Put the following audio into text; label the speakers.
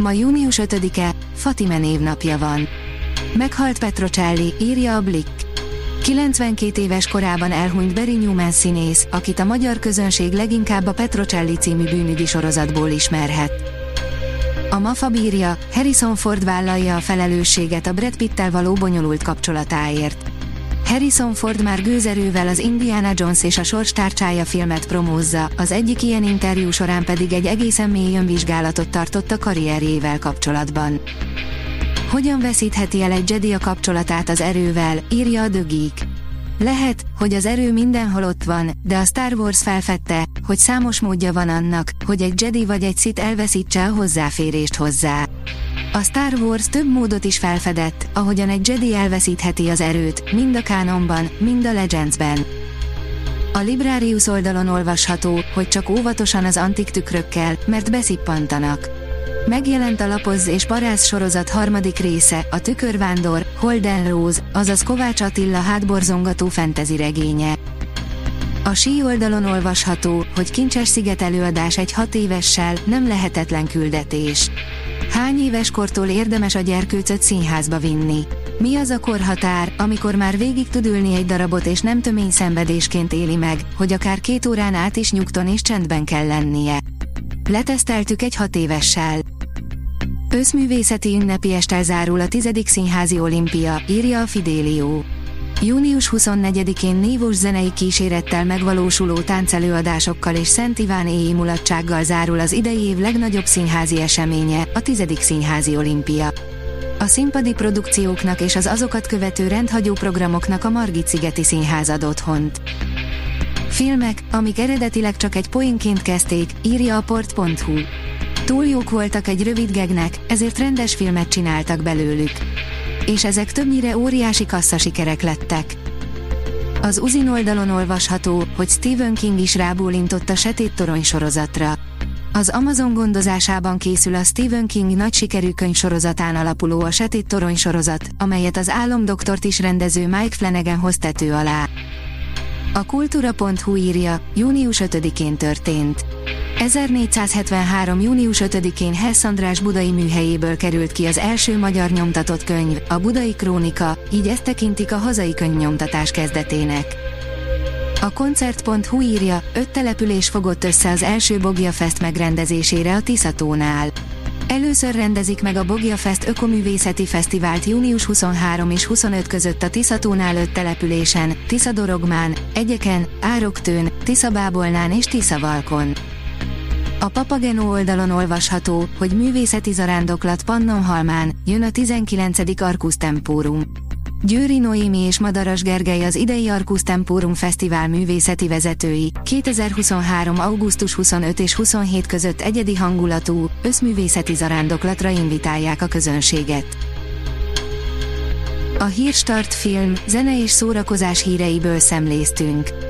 Speaker 1: Ma június 5-e, Fatime névnapja van. Meghalt Petrocelli, írja a Blick. 92 éves korában elhunyt Barry Newman színész, akit a magyar közönség leginkább a Petrocelli című bűnügyi sorozatból ismerhet. A MAFA bírja, Harrison Ford vállalja a felelősséget a Brad Pittel való bonyolult kapcsolatáért. Harrison Ford már gőzerővel az Indiana Jones és a Sorstárcsája filmet promózza, az egyik ilyen interjú során pedig egy egészen mély önvizsgálatot tartott a karrierjével kapcsolatban. Hogyan veszítheti el egy Jedi a kapcsolatát az erővel, írja a The Geek. Lehet, hogy az erő mindenhol ott van, de a Star Wars felfedte, hogy számos módja van annak, hogy egy Jedi vagy egy Sith elveszítse a hozzáférést hozzá. A Star Wars több módot is felfedett, ahogyan egy Jedi elveszítheti az erőt, mind a kánonban, mind a Legendsben. A Librarius oldalon olvasható, hogy csak óvatosan az antik tükrökkel, mert beszippantanak. Megjelent a Lapozz és Paráz sorozat harmadik része, a Tükörvándor, Holden Rose, azaz Kovács Attila hátborzongató fentezi regénye. A sí oldalon olvasható, hogy Kincses sziget előadás egy hat évessel nem lehetetlen küldetés. Hány éves kortól érdemes a gyerkőcöt színházba vinni? Mi az a korhatár, amikor már végig tud ülni egy darabot és nem tömény szenvedésként éli meg, hogy akár két órán át is nyugton és csendben kell lennie? Leteszteltük egy hat évessel. Összművészeti ünnepi estel zárul a 10. Színházi Olimpia, írja a Fidélió. Június 24-én névos zenei kísérettel megvalósuló táncelőadásokkal és Szent Iván éjjé mulatsággal zárul az idei év legnagyobb színházi eseménye, a 10. Színházi Olimpia. A színpadi produkcióknak és az azokat követő rendhagyó programoknak a Margit Szigeti Színház ad otthont. Filmek, amik eredetileg csak egy poénként kezdték, írja a port.hu. Túl jók voltak egy rövid gegnek, ezért rendes filmet csináltak belőlük és ezek többnyire óriási kasszasikerek lettek. Az Uzin oldalon olvasható, hogy Stephen King is rábólintott a Setét Torony sorozatra. Az Amazon gondozásában készül a Stephen King nagy sikerű könyvsorozatán alapuló a Setét Torony sorozat, amelyet az álomdoktort is rendező Mike Flanagan hoz tető alá. A kultúra.hu írja, június 5-én történt. 1473. június 5-én Hess András budai műhelyéből került ki az első magyar nyomtatott könyv, a Budai Krónika, így ezt tekintik a hazai könyvnyomtatás kezdetének. A koncert.hu írja, öt település fogott össze az első Bogja Fest megrendezésére a Tiszatónál. Először rendezik meg a Bogja Fest Ökoművészeti Fesztivált június 23 és 25 között a Tiszatónál öt településen, Tiszadorogmán, Egyeken, Ároktőn, Tiszabábolnán és Tiszavalkon. A Papageno oldalon olvasható, hogy művészeti zarándoklat Pannonhalmán, jön a 19. Arkus Tempórum. Győri Noémi és Madaras Gergely az idei Arkus Tempórum Fesztivál művészeti vezetői, 2023. augusztus 25 és 27 között egyedi hangulatú, összművészeti zarándoklatra invitálják a közönséget. A Hírstart film, zene és szórakozás híreiből szemléztünk.